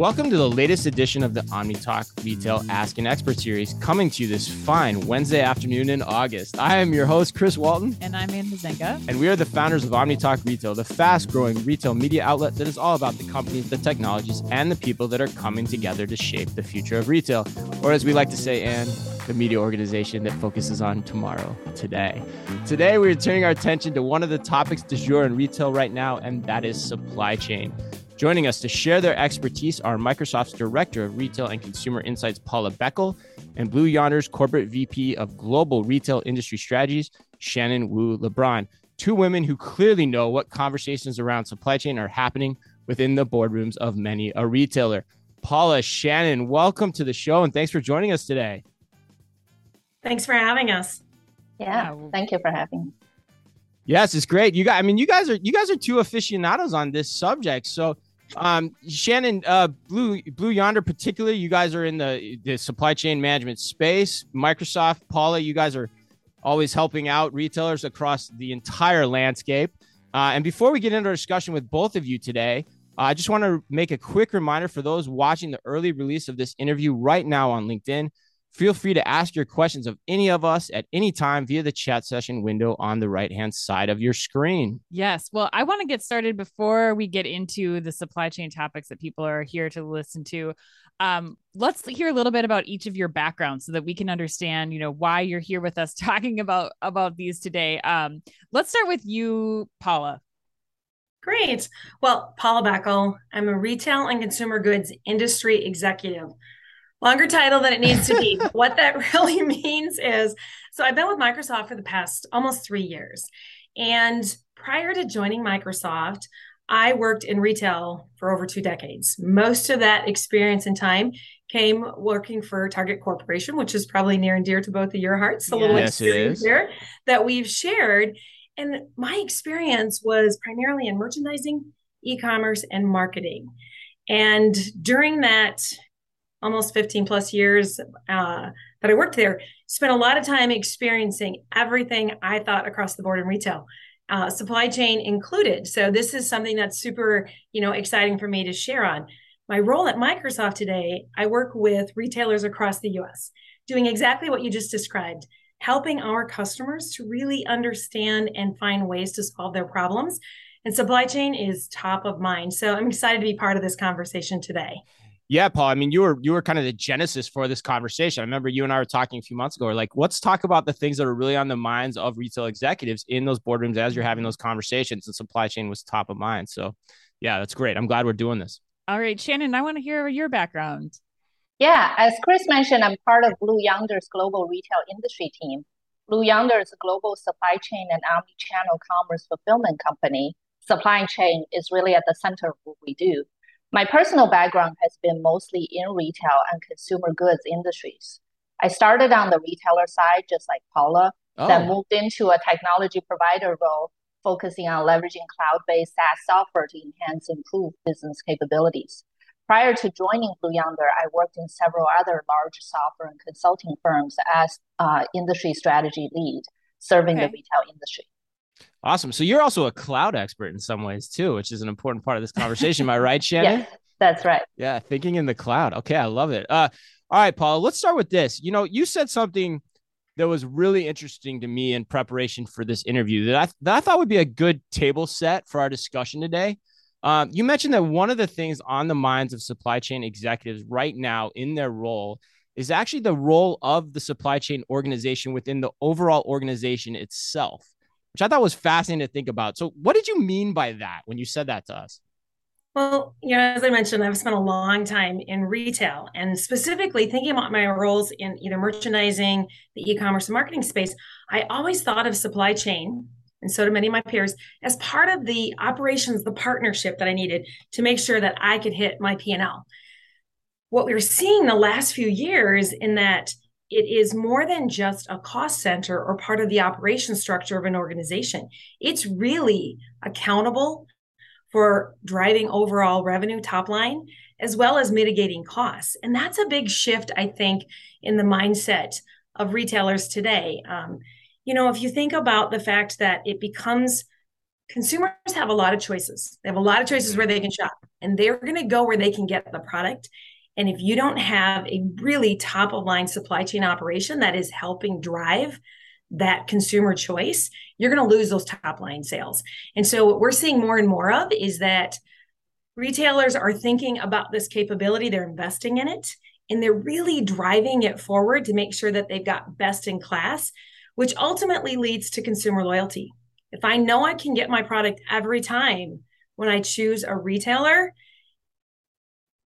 Welcome to the latest edition of the OmniTalk Retail Ask an Expert series, coming to you this fine Wednesday afternoon in August. I am your host, Chris Walton. And I'm Anne Mezzenga. And we are the founders of OmniTalk Retail, the fast growing retail media outlet that is all about the companies, the technologies, and the people that are coming together to shape the future of retail. Or as we like to say, Anne, the media organization that focuses on tomorrow, today. Today, we're turning our attention to one of the topics du jour in retail right now, and that is supply chain. Joining us to share their expertise are Microsoft's Director of Retail and Consumer Insights, Paula Beckel, and Blue Yonder's Corporate VP of Global Retail Industry Strategies, Shannon Wu LeBron. Two women who clearly know what conversations around supply chain are happening within the boardrooms of many a retailer. Paula, Shannon, welcome to the show and thanks for joining us today. Thanks for having us. Yeah, thank you for having me. Yes, it's great. You guys, I mean, you guys are you guys are two aficionados on this subject. So um, Shannon, uh, Blue Blue Yonder, particularly, you guys are in the the supply chain management space. Microsoft, Paula, you guys are always helping out retailers across the entire landscape. Uh, and before we get into our discussion with both of you today, uh, I just want to make a quick reminder for those watching the early release of this interview right now on LinkedIn. Feel free to ask your questions of any of us at any time via the chat session window on the right hand side of your screen. Yes. Well, I want to get started before we get into the supply chain topics that people are here to listen to. Um, let's hear a little bit about each of your backgrounds so that we can understand, you know, why you're here with us talking about about these today. Um, let's start with you, Paula. Great. Well, Paula Beckel. I'm a retail and consumer goods industry executive longer title than it needs to be. what that really means is so I've been with Microsoft for the past almost three years. And prior to joining Microsoft, I worked in retail for over two decades. Most of that experience and time came working for Target Corporation, which is probably near and dear to both of your hearts. A little yes, experience here that we've shared. And my experience was primarily in merchandising, e commerce, and marketing. And during that almost 15 plus years uh, that I worked there, spent a lot of time experiencing everything I thought across the board in retail. Uh, supply chain included. So this is something that's super, you know, exciting for me to share on. My role at Microsoft today, I work with retailers across the US, doing exactly what you just described, helping our customers to really understand and find ways to solve their problems. And supply chain is top of mind. So I'm excited to be part of this conversation today. Yeah, Paul. I mean, you were you were kind of the genesis for this conversation. I remember you and I were talking a few months ago. We're like, let's talk about the things that are really on the minds of retail executives in those boardrooms as you're having those conversations. And supply chain was top of mind. So, yeah, that's great. I'm glad we're doing this. All right, Shannon, I want to hear your background. Yeah, as Chris mentioned, I'm part of Blue Yonder's global retail industry team. Blue Yonder is a global supply chain and omni-channel commerce fulfillment company. Supply chain is really at the center of what we do. My personal background has been mostly in retail and consumer goods industries. I started on the retailer side, just like Paula, oh. then moved into a technology provider role, focusing on leveraging cloud based SaaS software to enhance and improve business capabilities. Prior to joining Blue Yonder, I worked in several other large software and consulting firms as uh, industry strategy lead, serving okay. the retail industry. Awesome. So you're also a cloud expert in some ways too, which is an important part of this conversation. Am I right, Shannon? yes, that's right. Yeah, thinking in the cloud. Okay, I love it. Uh, all right, Paul. Let's start with this. You know, you said something that was really interesting to me in preparation for this interview that I that I thought would be a good table set for our discussion today. Um, you mentioned that one of the things on the minds of supply chain executives right now in their role is actually the role of the supply chain organization within the overall organization itself which I thought was fascinating to think about. So, what did you mean by that when you said that to us? Well, you know, as I mentioned, I've spent a long time in retail and specifically thinking about my roles in either merchandising, the e commerce and marketing space. I always thought of supply chain, and so do many of my peers, as part of the operations, the partnership that I needed to make sure that I could hit my P&L. What we're seeing the last few years in that it is more than just a cost center or part of the operation structure of an organization. It's really accountable for driving overall revenue top line as well as mitigating costs. And that's a big shift, I think, in the mindset of retailers today. Um, you know, if you think about the fact that it becomes consumers have a lot of choices. They have a lot of choices where they can shop, and they're going to go where they can get the product. And if you don't have a really top of line supply chain operation that is helping drive that consumer choice, you're going to lose those top line sales. And so, what we're seeing more and more of is that retailers are thinking about this capability, they're investing in it, and they're really driving it forward to make sure that they've got best in class, which ultimately leads to consumer loyalty. If I know I can get my product every time when I choose a retailer,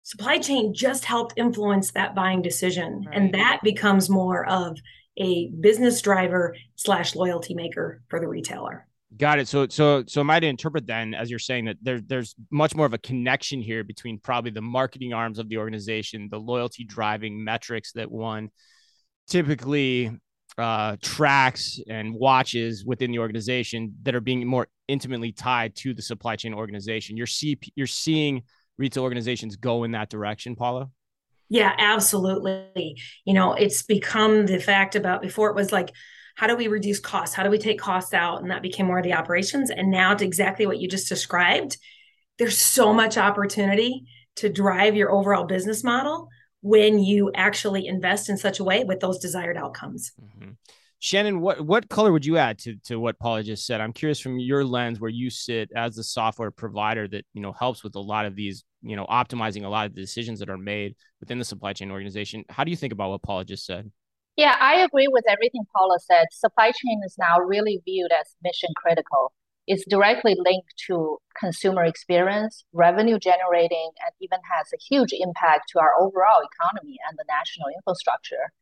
supply chain just helped influence that buying decision. Right. And that becomes more of a business driver slash loyalty maker for the retailer. Got it. So, so, so, am I to interpret then, as you're saying, that there, there's much more of a connection here between probably the marketing arms of the organization, the loyalty driving metrics that one typically uh, tracks and watches within the organization that are being more intimately tied to the supply chain organization. You're see, you're seeing retail organizations go in that direction, Paula. Yeah, absolutely. You know, it's become the fact about before it was like how do we reduce costs? How do we take costs out? And that became more of the operations. And now to exactly what you just described, there's so much opportunity to drive your overall business model when you actually invest in such a way with those desired outcomes. Mm-hmm. Shannon, what what color would you add to to what Paula just said? I'm curious from your lens where you sit as the software provider that you know helps with a lot of these, you know, optimizing a lot of the decisions that are made within the supply chain organization. How do you think about what Paula just said? Yeah, I agree with everything Paula said. Supply chain is now really viewed as mission critical. It's directly linked to consumer experience, revenue generating, and even has a huge impact to our overall economy and the national infrastructure.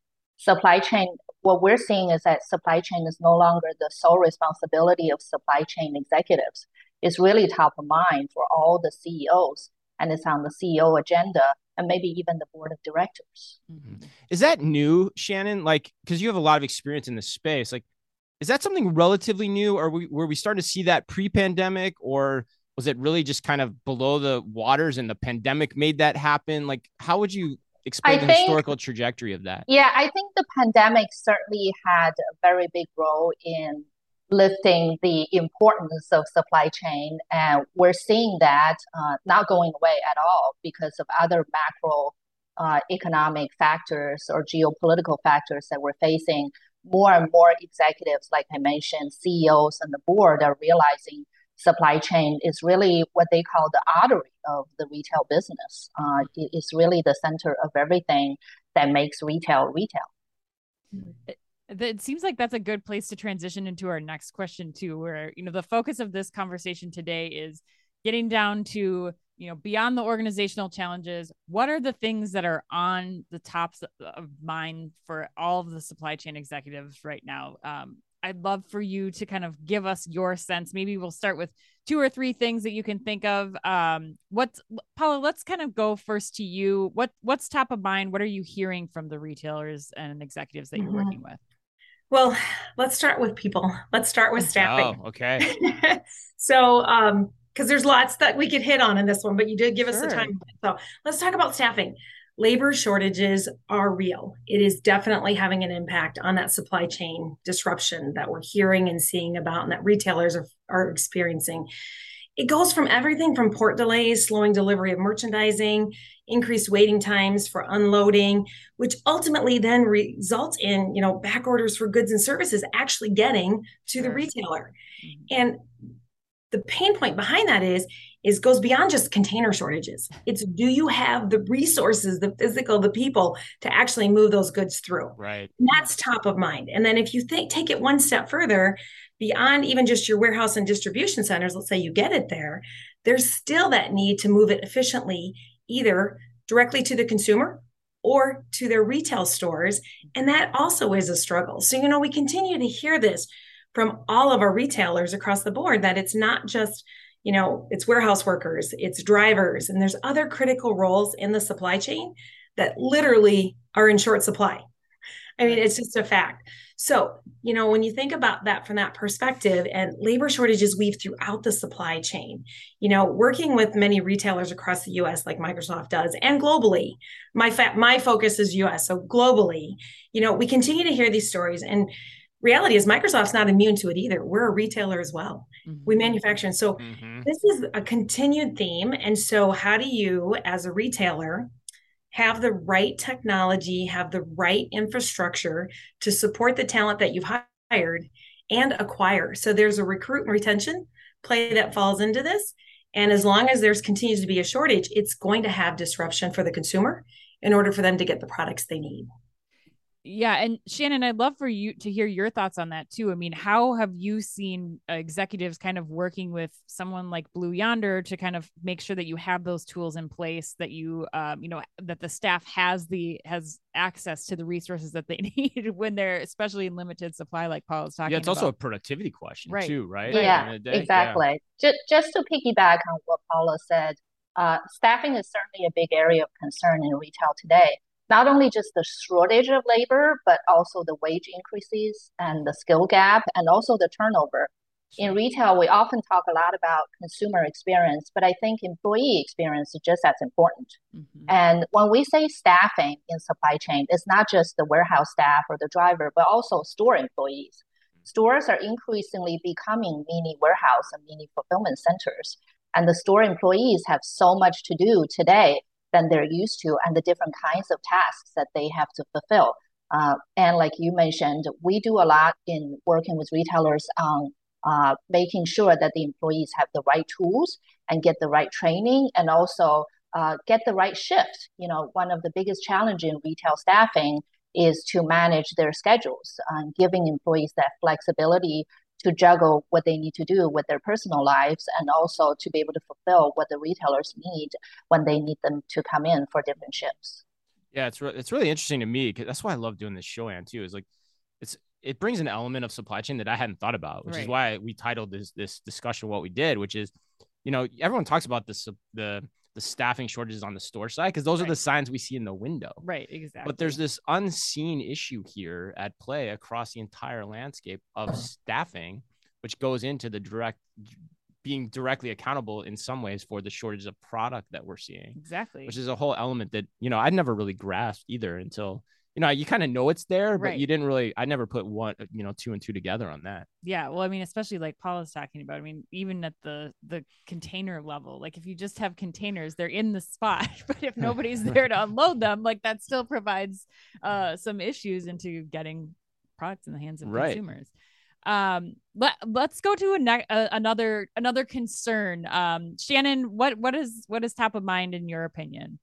Supply chain, what we're seeing is that supply chain is no longer the sole responsibility of supply chain executives. It's really top of mind for all the CEOs, and it's on the CEO agenda and maybe even the board of directors. Mm-hmm. Is that new, Shannon? Like, because you have a lot of experience in this space. Like, is that something relatively new, or we, were we starting to see that pre-pandemic, or was it really just kind of below the waters and the pandemic made that happen? Like, how would you explain I the think, historical trajectory of that? Yeah, I think the pandemic certainly had a very big role in lifting the importance of supply chain. And we're seeing that uh, not going away at all because of other macro uh, economic factors or geopolitical factors that we're facing. More and more executives, like I mentioned, CEOs and the board are realizing supply chain is really what they call the artery of the retail business. Uh, it's really the center of everything that makes retail retail. Mm-hmm it seems like that's a good place to transition into our next question too where you know the focus of this conversation today is getting down to you know beyond the organizational challenges what are the things that are on the tops of mind for all of the supply chain executives right now um, i'd love for you to kind of give us your sense maybe we'll start with two or three things that you can think of um, what's paula let's kind of go first to you what what's top of mind what are you hearing from the retailers and executives that you're mm-hmm. working with well, let's start with people. Let's start with staffing. Oh, okay. so, um, because there's lots that we could hit on in this one, but you did give sure. us the time. So let's talk about staffing. Labor shortages are real. It is definitely having an impact on that supply chain disruption that we're hearing and seeing about and that retailers are, are experiencing. It goes from everything from port delays, slowing delivery of merchandising, increased waiting times for unloading, which ultimately then results in, you know, back orders for goods and services actually getting to the retailer. Mm-hmm. And the pain point behind that is is goes beyond just container shortages. It's do you have the resources, the physical, the people to actually move those goods through? Right. And that's top of mind. And then if you think take it one step further, beyond even just your warehouse and distribution centers, let's say you get it there, there's still that need to move it efficiently either directly to the consumer or to their retail stores. And that also is a struggle. So, you know, we continue to hear this from all of our retailers across the board that it's not just, you know, it's warehouse workers, it's drivers, and there's other critical roles in the supply chain that literally are in short supply. I mean, it's just a fact. So, you know, when you think about that from that perspective, and labor shortages weave throughout the supply chain, you know, working with many retailers across the US, like Microsoft does, and globally, my fa- my focus is US. So globally, you know, we continue to hear these stories and reality is Microsoft's not immune to it either. We're a retailer as well. Mm-hmm. We manufacture. And so mm-hmm. this is a continued theme. And so, how do you, as a retailer, have the right technology, have the right infrastructure to support the talent that you've hired and acquire? So, there's a recruit and retention play that falls into this. And as long as there's continues to be a shortage, it's going to have disruption for the consumer in order for them to get the products they need yeah and shannon i'd love for you to hear your thoughts on that too i mean how have you seen executives kind of working with someone like blue yonder to kind of make sure that you have those tools in place that you um, you know that the staff has the has access to the resources that they need when they're especially in limited supply like paul was talking about? yeah it's about. also a productivity question right. too right yeah exactly yeah. Just, just to piggyback on what paula said uh, staffing is certainly a big area of concern in retail today not only just the shortage of labor, but also the wage increases and the skill gap and also the turnover. In retail, we often talk a lot about consumer experience, but I think employee experience is just as important. Mm-hmm. And when we say staffing in supply chain, it's not just the warehouse staff or the driver, but also store employees. Stores are increasingly becoming mini warehouse and mini fulfillment centers. And the store employees have so much to do today than they're used to and the different kinds of tasks that they have to fulfill. Uh, and like you mentioned, we do a lot in working with retailers on uh, making sure that the employees have the right tools and get the right training and also uh, get the right shift. You know, one of the biggest challenges in retail staffing is to manage their schedules, and giving employees that flexibility to juggle what they need to do with their personal lives and also to be able to fulfill what the retailers need when they need them to come in for different ships. Yeah, it's re- it's really interesting to me because that's why I love doing this show, and too. Is like it's it brings an element of supply chain that I hadn't thought about, which right. is why we titled this this discussion what we did, which is, you know, everyone talks about this the the staffing shortages on the store side because those right. are the signs we see in the window. Right, exactly. But there's this unseen issue here at play across the entire landscape of staffing, which goes into the direct being directly accountable in some ways for the shortage of product that we're seeing. Exactly. Which is a whole element that, you know, I'd never really grasped either until you know, you kind of know it's there, but right. you didn't really, I never put one, you know, two and two together on that. Yeah. Well, I mean, especially like Paul is talking about, I mean, even at the, the container level, like if you just have containers, they're in the spot, but if nobody's there to unload them, like that still provides uh, some issues into getting products in the hands of right. consumers um let, let's go to a ne- uh, another another concern um shannon what what is what is top of mind in your opinion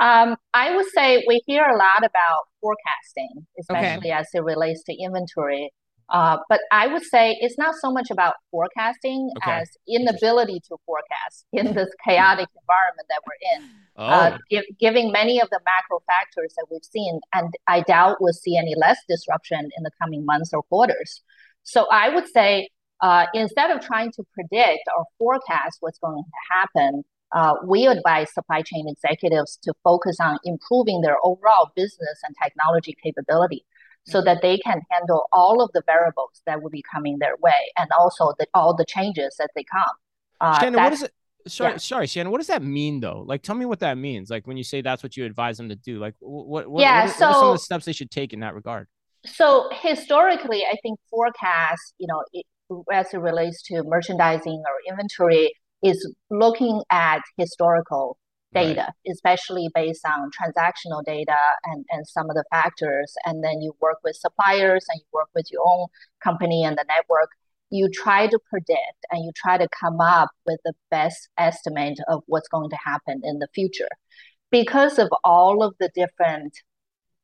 um, I would say we hear a lot about forecasting, especially okay. as it relates to inventory. Uh, but I would say it's not so much about forecasting okay. as inability to forecast in this chaotic environment that we're in. Oh. Uh, giving many of the macro factors that we've seen, and I doubt we'll see any less disruption in the coming months or quarters. So I would say uh, instead of trying to predict or forecast what's going to happen, uh, we advise supply chain executives to focus on improving their overall business and technology capability so mm-hmm. that they can handle all of the variables that will be coming their way and also the, all the changes that they come. Uh, Shannon, what is it? Sorry, yeah. sorry, Shannon. What does that mean, though? Like, tell me what that means. Like, when you say that's what you advise them to do, like, what what, yeah, what, are, so, what are some of the steps they should take in that regard? So historically, I think forecast, you know, it, as it relates to merchandising or inventory, is looking at historical data, right. especially based on transactional data and, and some of the factors. And then you work with suppliers and you work with your own company and the network. You try to predict and you try to come up with the best estimate of what's going to happen in the future. Because of all of the different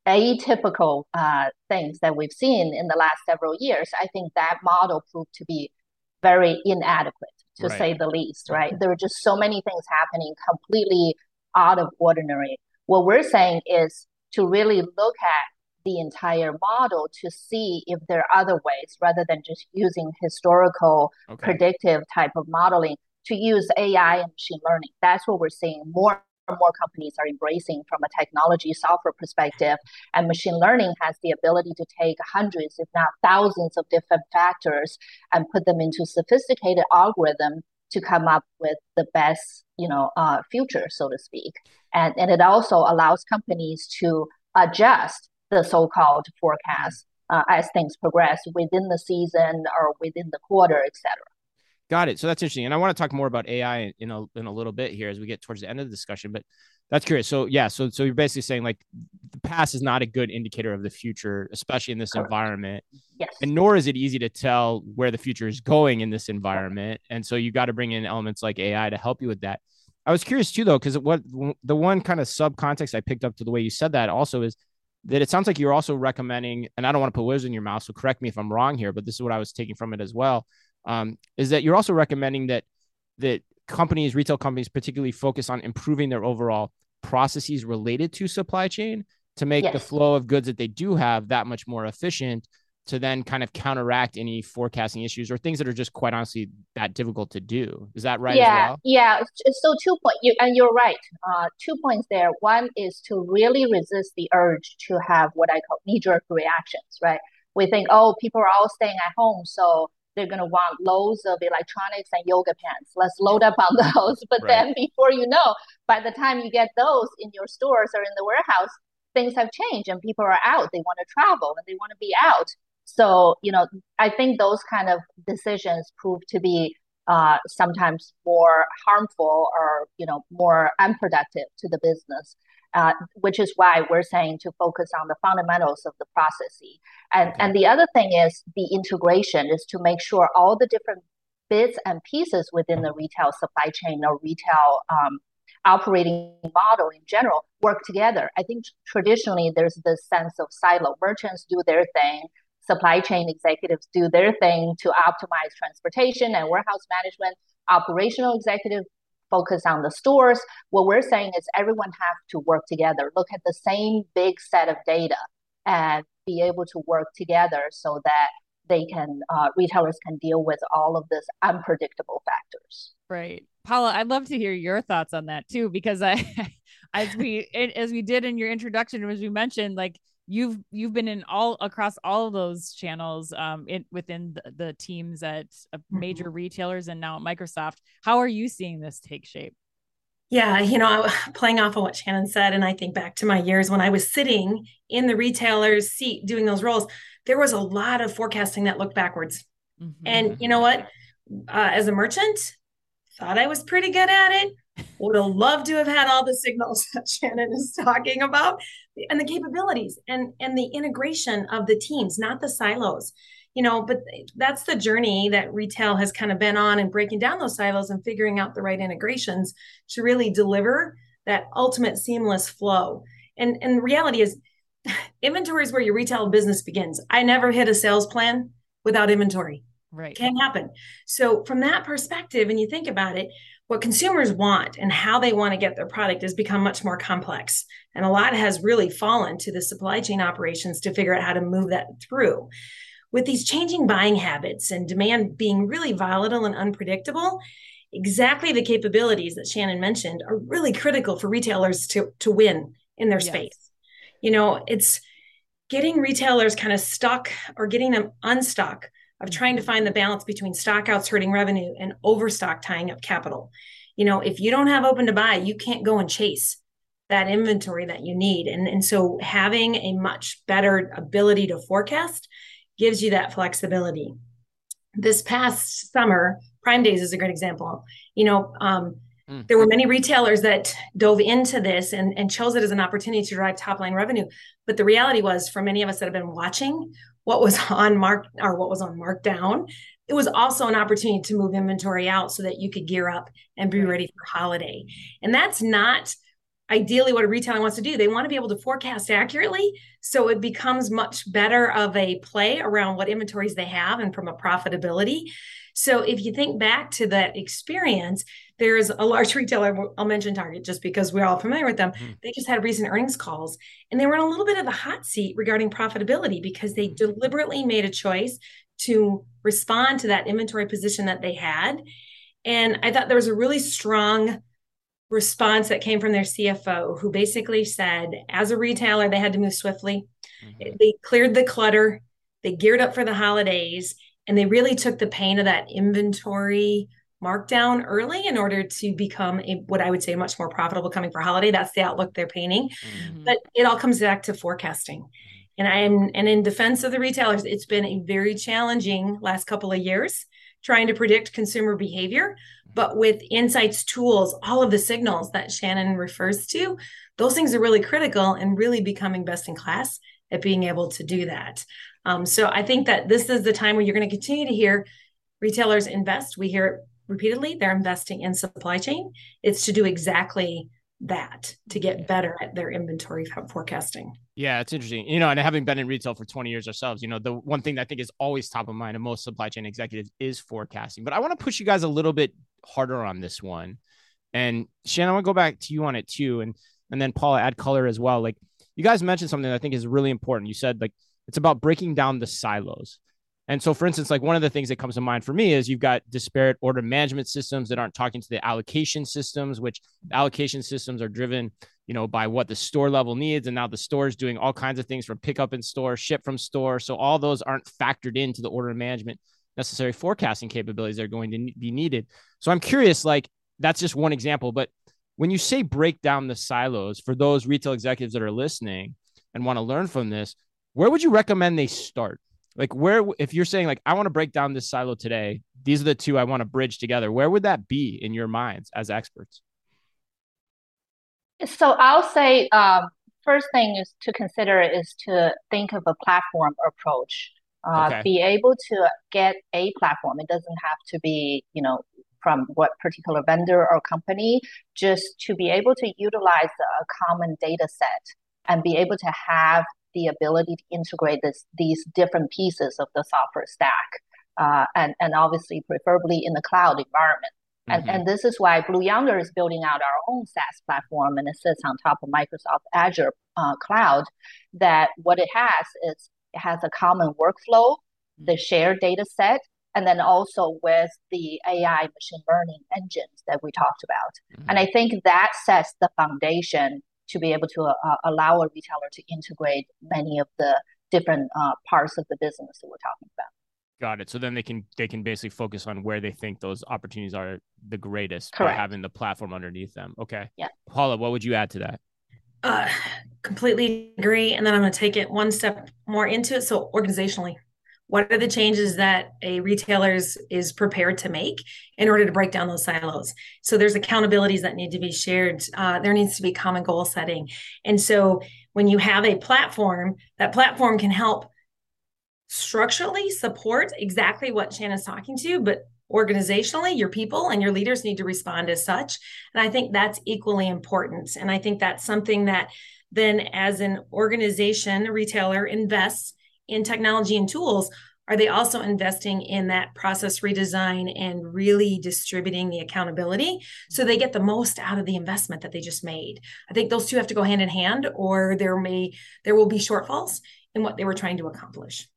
atypical uh, things that we've seen in the last several years, I think that model proved to be very inadequate to right. say the least, right? There are just so many things happening completely out of ordinary. What we're saying is to really look at the entire model to see if there are other ways rather than just using historical okay. predictive type of modeling to use AI and machine learning. That's what we're seeing more and more companies are embracing from a technology software perspective. And machine learning has the ability to take hundreds, if not thousands, of different factors and put them into sophisticated algorithm to come up with the best, you know, uh, future, so to speak. And, and it also allows companies to adjust the so-called forecast uh, as things progress within the season or within the quarter, etc. Got it. So that's interesting, and I want to talk more about AI in a in a little bit here as we get towards the end of the discussion. But that's curious. So yeah, so so you're basically saying like the past is not a good indicator of the future, especially in this Correct. environment. Yes. And nor is it easy to tell where the future is going in this environment. And so you got to bring in elements like AI to help you with that. I was curious too, though, because what the one kind of sub context I picked up to the way you said that also is that it sounds like you're also recommending, and I don't want to put words in your mouth, so correct me if I'm wrong here, but this is what I was taking from it as well um, is that you're also recommending that that companies, retail companies, particularly focus on improving their overall processes related to supply chain to make yes. the flow of goods that they do have that much more efficient to then kind of counteract any forecasting issues or things that are just quite honestly that difficult to do. Is that right? Yeah, well? yeah. So two points, you, and you're right. Uh, two points there. One is to really resist the urge to have what I call knee-jerk reactions. Right? We think, oh, people are all staying at home, so they're going to want loads of electronics and yoga pants. Let's load up on those. But right. then before you know, by the time you get those in your stores or in the warehouse, things have changed and people are out. They want to travel and they want to be out. So, you know, I think those kind of decisions prove to be uh, sometimes more harmful or, you know, more unproductive to the business. Uh, which is why we're saying to focus on the fundamentals of the process. And, okay. and the other thing is the integration is to make sure all the different bits and pieces within the retail supply chain or retail um, operating model in general work together. I think traditionally there's this sense of silo. Merchants do their thing, supply chain executives do their thing to optimize transportation and warehouse management. Operational executives focus on the stores. What we're saying is everyone have to work together, look at the same big set of data and be able to work together so that they can uh, retailers can deal with all of this unpredictable factors. Right. Paula, I'd love to hear your thoughts on that too, because I, as we, as we did in your introduction, as we mentioned, like you've you've been in all across all of those channels um in within the, the teams at uh, major mm-hmm. retailers and now at Microsoft. How are you seeing this take shape? Yeah, you know, playing off of what Shannon said, and I think back to my years when I was sitting in the retailer's seat doing those roles, there was a lot of forecasting that looked backwards. Mm-hmm. And you know what? Uh, as a merchant, thought I was pretty good at it. Would have loved to have had all the signals that Shannon is talking about and the capabilities and and the integration of the teams, not the silos. You know, but that's the journey that retail has kind of been on and breaking down those silos and figuring out the right integrations to really deliver that ultimate seamless flow. And and the reality is inventory is where your retail business begins. I never hit a sales plan without inventory. Right. Can't happen. So from that perspective, and you think about it, what consumers want and how they want to get their product has become much more complex. And a lot has really fallen to the supply chain operations to figure out how to move that through. With these changing buying habits and demand being really volatile and unpredictable, exactly the capabilities that Shannon mentioned are really critical for retailers to, to win in their yes. space. You know, it's getting retailers kind of stuck or getting them unstuck of trying to find the balance between stockouts hurting revenue and overstock tying up capital. You know, if you don't have open to buy, you can't go and chase that inventory that you need. And, and so having a much better ability to forecast gives you that flexibility. This past summer, Prime Days is a great example. You know, um, mm. there were many retailers that dove into this and, and chose it as an opportunity to drive top line revenue. But the reality was, for many of us that have been watching, what was on mark or what was on markdown it was also an opportunity to move inventory out so that you could gear up and be ready for holiday. And that's not ideally what a retailer wants to do. They want to be able to forecast accurately so it becomes much better of a play around what inventories they have and from a profitability so if you think back to that experience there's a large retailer, I'll mention Target just because we're all familiar with them. Mm-hmm. They just had recent earnings calls and they were in a little bit of a hot seat regarding profitability because they deliberately made a choice to respond to that inventory position that they had. And I thought there was a really strong response that came from their CFO, who basically said, as a retailer, they had to move swiftly. Mm-hmm. They cleared the clutter, they geared up for the holidays, and they really took the pain of that inventory markdown early in order to become a what I would say much more profitable coming for holiday. That's the outlook they're painting. Mm-hmm. But it all comes back to forecasting. And I am, and in defense of the retailers, it's been a very challenging last couple of years trying to predict consumer behavior. But with insights tools, all of the signals that Shannon refers to, those things are really critical and really becoming best in class at being able to do that. Um, so I think that this is the time where you're going to continue to hear retailers invest. We hear it repeatedly, they're investing in supply chain. It's to do exactly that to get better at their inventory forecasting. Yeah, it's interesting. You know, and having been in retail for 20 years ourselves, you know, the one thing that I think is always top of mind of most supply chain executives is forecasting. But I want to push you guys a little bit harder on this one. And Shannon, I want to go back to you on it too. And and then Paula add color as well. Like you guys mentioned something I think is really important. You said like it's about breaking down the silos. And so, for instance, like one of the things that comes to mind for me is you've got disparate order management systems that aren't talking to the allocation systems, which allocation systems are driven, you know, by what the store level needs. And now the store is doing all kinds of things from pick up in store, ship from store. So all those aren't factored into the order management necessary forecasting capabilities that are going to be needed. So I'm curious, like that's just one example, but when you say break down the silos for those retail executives that are listening and want to learn from this, where would you recommend they start? like where if you're saying like i want to break down this silo today. These are the two i want to bridge together where would that be in your minds as experts? So i'll say um, first thing is to consider is to think of a platform approach. Uh, okay. be able to get a platform. It doesn't have to be you know from what particular vendor or company. Just to be able to utilize a common data set and be able to have the ability to integrate this, these different pieces of the software stack, uh, and and obviously preferably in the cloud environment. And, mm-hmm. and this is why Blue Yonder is building out our own SaaS platform, and it sits on top of Microsoft Azure uh, cloud. That what it has is it has a common workflow, the mm-hmm. shared data set, and then also with the AI machine learning engines that we talked about. Mm-hmm. And I think that sets the foundation to be able to uh, uh, allow a retailer to integrate many of the different uh, parts of the business that we're talking about. Got it. So then they can they can basically focus on where they think those opportunities are the greatest Correct. by having the platform underneath them. Okay. Yeah. Paula, what would you add to that? Uh, completely agree. And then I'm going to take it one step more into it. So organizationally, what are the changes that a retailer is, prepared to make in order to break down those silos? So there's accountabilities that need to be shared. Uh, there needs to be common goal setting. And so when you have a platform that platform can help structurally support exactly what shannon's talking to but organizationally your people and your leaders need to respond as such. And i think that's equally important. And i think that's something that then as an organization a retailer invests in technology and tools are they also investing in that process redesign and really distributing the accountability so they get the most out of the investment that they just made? I think those two have to go hand in hand or there may there will be shortfalls in what they were trying to accomplish.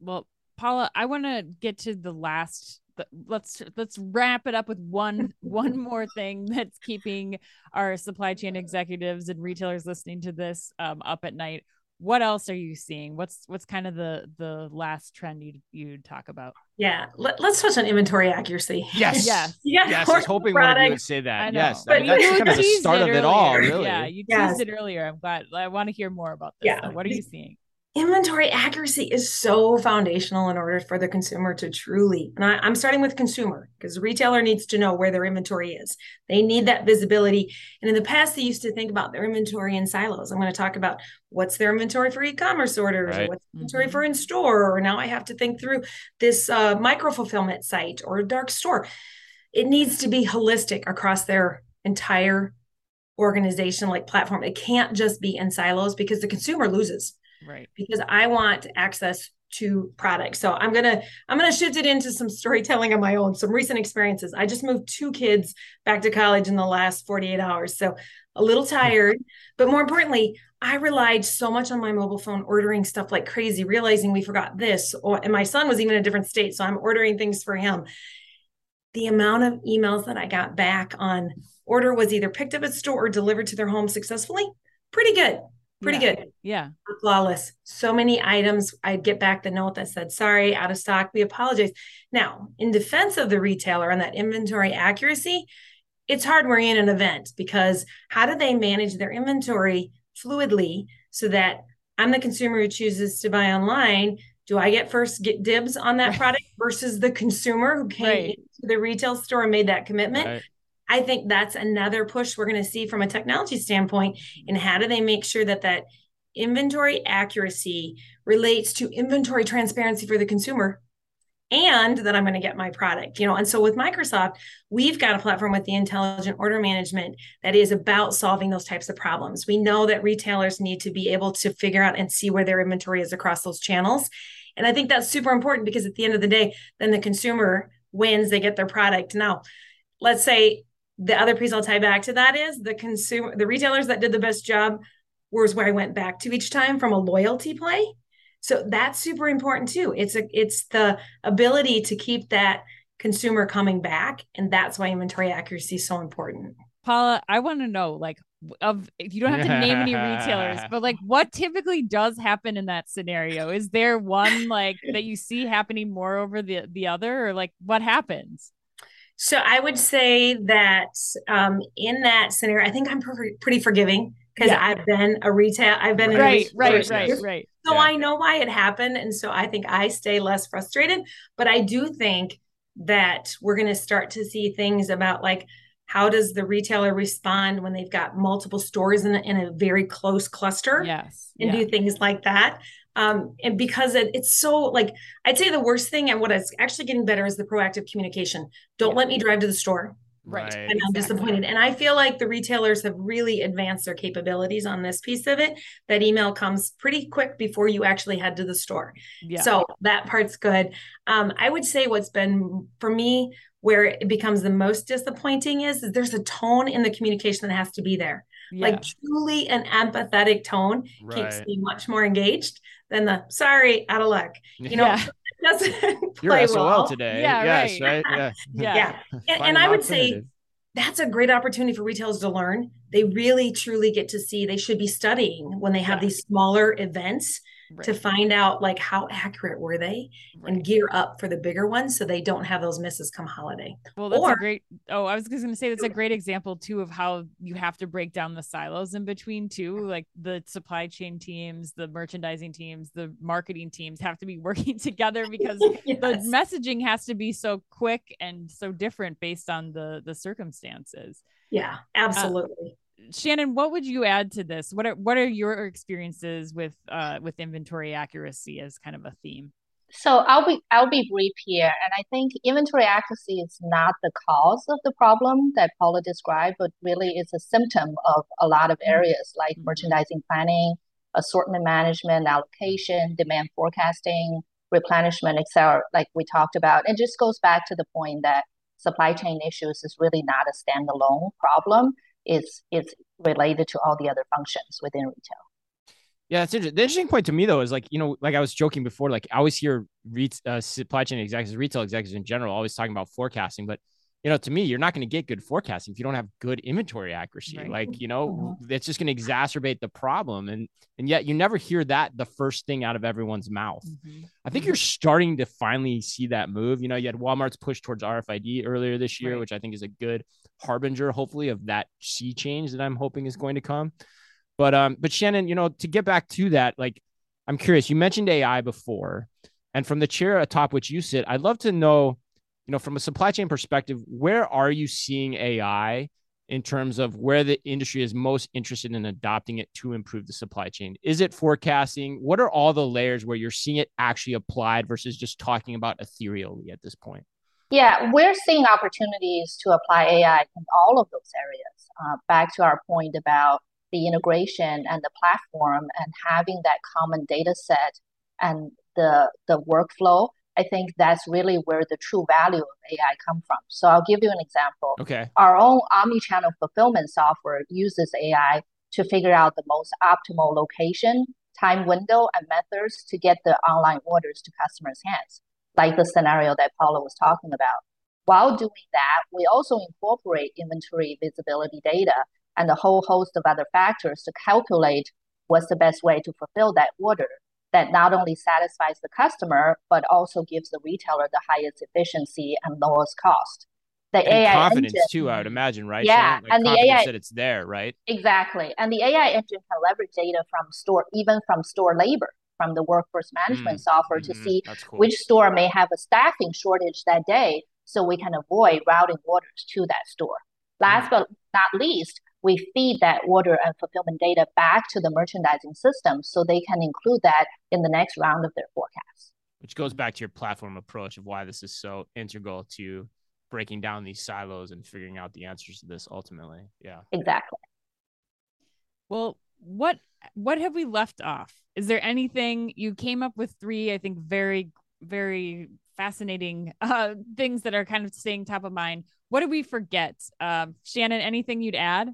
Well paula i want to get to the last let's let's wrap it up with one one more thing that's keeping our supply chain executives and retailers listening to this um, up at night what else are you seeing? What's what's kind of the the last trend you you'd talk about? Yeah Let, us touch on inventory accuracy. Yes. Yes. Yeah yes i was hoping one of you would say that. Yes but I mean, that's kind of the start of it all really. Yeah you teased yes. it earlier. I'm glad i want to hear more about this yeah. So what are you seeing inventory accuracy is so foundational in order for the consumer to truly and I, am starting with consumer because the retailer needs to know where their inventory is. They need that visibility. And in the past they used to think about their inventory in silos. I'm going to talk about what's their inventory for e-commerce orders right. or what's inventory mm-hmm. for in store or now i have to think through this uh, micro fulfillment site or a dark store. It needs to be holistic across their entire organization like platform. It can't just be in silos because the consumer loses right. because i want access to products. So i'm gonna i'm gonna shift it into some storytelling of my own some recent experiences. I just moved two kids back to college in the last 48 hours so a little hmm. tired. But more importantly i relied so much on my mobile phone ordering stuff like crazy realizing we forgot this or and my son was even in a different state so i'm ordering things for him. The amount of emails that i got back on order was either picked up at store or delivered to their home successfully pretty good pretty yeah. good. Yeah. Flawless. So many items. I'd get back the note that said, sorry, out of stock. We apologize. Now, in defense of the retailer on that inventory accuracy, it's hard we're in an event because how do they manage their inventory fluidly so that I'm the consumer who chooses to buy online. Do I get first get dibs on that product versus the consumer who came right. into the retail store and made that commitment? Right. I think that's another push we're going to see from a technology standpoint. And how do they make sure that that inventory accuracy relates to inventory transparency for the consumer and that I'm going to get my product, you know. And so with Microsoft, we've got a platform with the intelligent order management that is about solving those types of problems. We know that retailers need to be able to figure out and see where their inventory is across those channels. And I think that's super important because at the end of the day, then the consumer wins, they get their product. Now, let's say the other piece I'll tie back to that is the consumer, the retailers that did the best job was where I went back to each time from a loyalty play. So that's super important too. It's a it's the ability to keep that consumer coming back and that's why inventory accuracy is so important. Paula i want to know like of if you don't have to name any retailers but like what typically does happen in that scenario? Is there one like that you see happening more over the the other or like what happens so i would say that um, in that scenario i think i'm pretty forgiving because yeah. I've been a retail, I've been right, right, right, right. So yeah. I know why it happened, and so I think I stay less frustrated. But I do think that we're going to start to see things about like how does the retailer respond when they've got multiple stores in a, in a very close cluster yes and yeah. do things like that um, and because it, it's so like i'd say the worst thing and what is actually getting better is the proactive communication don't yeah. let me drive to the store Right. And I'm disappointed. And I feel like the retailers have really advanced their capabilities on this piece of it. That email comes pretty quick before you actually head to the store. Yeah. So that part's good. Um, I would say what's been for me where it becomes the most disappointing is, is there's a tone in the communication that has to be there. Yeah. Like truly an empathetic tone right. keeps me much more engaged than the sorry, out of luck. You know, yeah doesn't You're SOL well. today. Yeah, yes, right. right? Yeah. yeah. yeah. And, and I would say that's a great opportunity for retailers to learn. They really truly get to see they should be studying when they have yeah. these smaller events right. to find out like how accurate were they right. and gear up for the bigger ones so they don't have those misses come holiday. Well, that's or, a great. Oh, I was going to say that's a great example too of how you have to break down the silos in between too. Like the supply chain teams, the merchandising teams, the marketing teams have to be working together because yes. the messaging has to be so quick and so different based on the the circumstances. Yeah, absolutely. Uh, Shannon, what would you add to this? What are what are your experiences with uh, with inventory accuracy as kind of a theme? So I'll be I'll be brief here, and I think inventory accuracy is not the cause of the problem that Paula described, but really it's a symptom of a lot of areas like mm-hmm. merchandising planning, assortment management, allocation, demand forecasting, replenishment, etc. Like we talked about, it just goes back to the point that supply chain issues is really not a standalone problem is is related to all the other functions within retail. Yeah, that's interesting. The interesting point to me though is like you know, like I was joking before, like I always hear re- uh, supply chain executives, retail executives in general, always talking about forecasting, but you know, to me, you're not going to get good forecasting if you don't have good inventory accuracy. Right. Like, you know, mm-hmm. it's just going to exacerbate the problem. And and yet you never hear that the first thing out of everyone's mouth. Mm-hmm. I think mm-hmm. you're starting to finally see that move. You know, you had Walmart's push towards RFID earlier this year, right. which I think is a good harbinger, hopefully, of that sea change that I'm hoping is going to come. But um, but Shannon, you know, to get back to that, like I'm curious, you mentioned AI before. And from the chair atop which you sit, I'd love to know you know, from a supply chain perspective, where are you seeing AI in terms of where the industry is most interested in adopting it to improve the supply chain? Is it forecasting? What are all the layers where you're seeing it actually applied versus just talking about ethereally at this point? Yeah, we're seeing opportunities to apply AI in all of those areas. Uh, back to our point about the integration and the platform and having that common data set and the the workflow I think that's really where the true value of AI come from. So I'll give you an example. Okay. Our own omni-channel fulfillment software uses AI to figure out the most optimal location, time window, and methods to get the online orders to customers' hands, like the scenario that Paula was talking about. While doing that, we also incorporate inventory visibility data and a whole host of other factors to calculate what's the best way to fulfill that order that not only satisfies the customer, but also gives the retailer the highest efficiency and lowest cost. the and AI confidence engine, too, I would imagine, right? Yeah, Shannon? Like and the AI that it's there, right? exactly, and the AI engine can leverage data from store, even from store labor, from the workforce management Mm, software to mhm, see cool. which store may have a staffing shortage that day, so we can avoid routing orders to that store. Last but not least, we feed that order and fulfillment data back to the merchandising system so they can include that in the next round of their forecast. Which goes back to your platform approach of why this is so integral to breaking down these silos and figuring out the answers to this ultimately. Yeah. Exactly. Well, what what have we left off? Is there anything you came up with three, I think very very fascinating uh things that are kind of staying top of mind. What did we forget? Um Shannon, anything you'd add?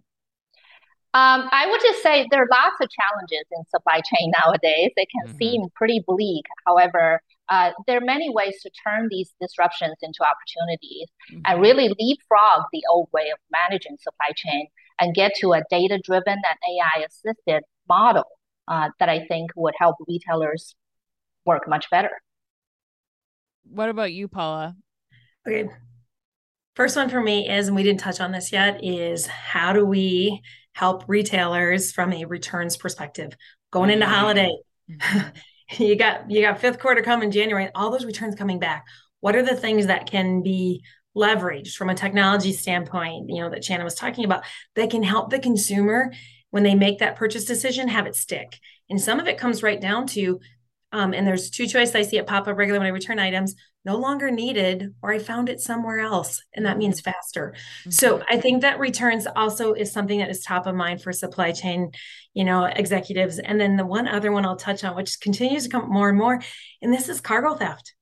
Um, I would just say there are lots of challenges in supply chain nowadays. They can Mhm. seem pretty bleak. However, uh, there are many ways to turn these disruptions into opportunities and Mhm. really leapfrog the old way of managing supply chain and get to a data-driven and AI-assisted model uh, that I think would help retailers work much better. What about you, Paula? Okay. First one for me is, and we didn't touch on this yet, is how do we help retailers from a returns perspective going into Mhm. holiday? Mhm. you got you got fifth quarter coming January, all those returns coming back. What are the things that can be leveraged from a technology standpoint, you know, that Shannon was talking about that can help the consumer when they make that purchase decision have it stick? And some of it comes right down to um, and there's two choices I see it pop up regularly when I return items no longer needed, or I found it somewhere else. And that means faster. So I think that returns also is something that is top of mind for supply chain, you know, executives. And then the one other one I'll touch on, which continues to come more and more, and this is cargo theft.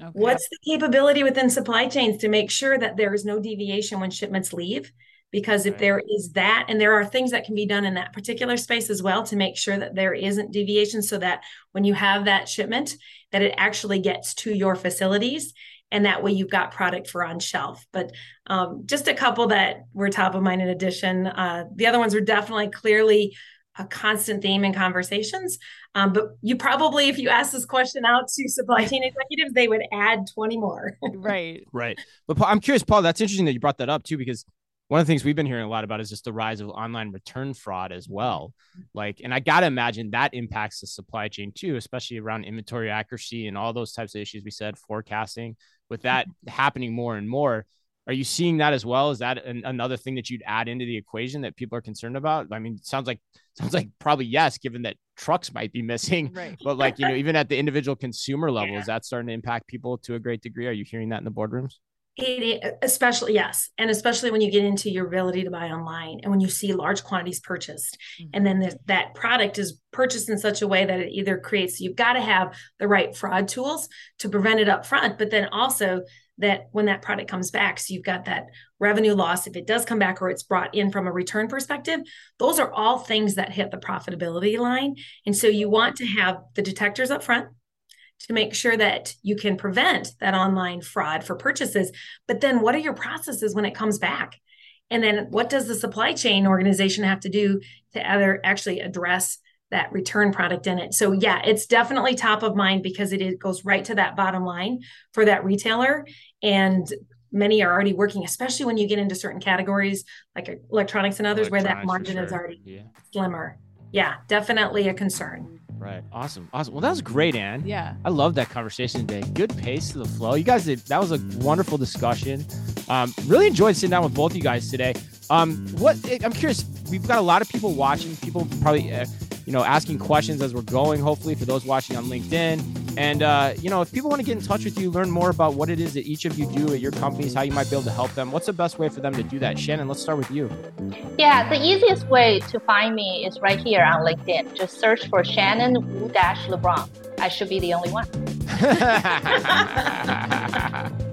Okay. What's the capability within supply chains to make sure that there is no deviation when shipments leave? Because if Right. there is that, and there are things that can be done in that particular space as well to make sure that there isn't deviation so that when you have that shipment, that it actually gets to your facilities and that way you've got product for on shelf. But um, just a couple that were top of mind in addition. Uh, the other ones are definitely clearly a constant theme in conversations. Um, but you probably, if you ask this question out to supply chain executives, they would add 20 more. right. Right. But Paul, I'm curious, Paul, that's interesting that you brought that up too, because one of the things we've been hearing a lot about is just the rise of online return fraud as well. Like, and I got to imagine that impacts the supply chain too, especially around inventory accuracy and all those types of issues we said, forecasting. With that happening more and more, are you seeing that as well? Is that an, another thing that you'd add into the equation that people are concerned about? I mean, sounds like sounds like probably yes, given that trucks might be missing. Right. But like, you know, even at the individual consumer level, Yeah. is that starting to impact people to a great degree? Are you hearing that in the boardrooms? It, especially yes, and especially when you get into your ability to buy online, and when you see large quantities purchased, mm-hmm. and then the, that product is purchased in such a way that it either creates you've got to have the right fraud tools to prevent it up front, but then also that when that product comes back, so you've got that revenue loss if it does come back or it's brought in from a return perspective. Those are all things that hit the profitability line, and so you want to have the detectors up front to make sure that you can prevent that online fraud for purchases. But then what are your processes when it comes back? And then what does the supply chain organization have to do to other actually address that return product in it? So yeah, it's definitely top of mind because it is, goes right to that bottom line for that retailer. And many are already working, especially when you get into certain categories like electronics and others where that Electronics, margin is already Yeah. slimmer. Yeah, definitely a concern. Right. Awesome. Awesome. Well, that was great, Anne. Yeah. I love that conversation today. Good pace to the flow. You guys did that was a wonderful discussion. Um, really enjoyed sitting down with both you guys today. Um, what I'm curious, we've got a lot of people watching, people probably uh, you know asking questions as we're going. Hopefully, for those watching on LinkedIn, and uh, you know if people want to get in touch with you, learn more about what it is that each of you do at your companies, how you might be able to help them. What's the best way for them to do that? Shannon, let's start with you. Yeah, the easiest way to find me is right here on LinkedIn. Just search for Shannon Wu LeBron. I should be the only one.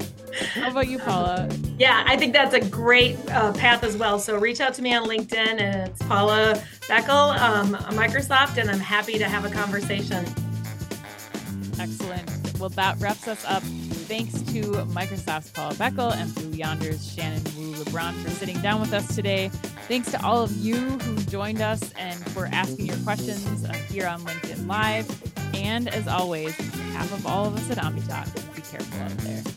How about you, Paula? Yeah, I think that's a great uh, path as well. So reach out to me on LinkedIn, and it's Paula Beckel, um, Microsoft, and I'm happy to have a conversation. Excellent. Well, that wraps us up. Thanks to Microsoft's Paula Beckel and Blue Yonder's Shannon Wu LeBron for sitting down with us today. Thanks to all of you who joined us and for asking your questions uh, here on LinkedIn Live. And as always, behalf of all of us at OmniTalk, be careful out there.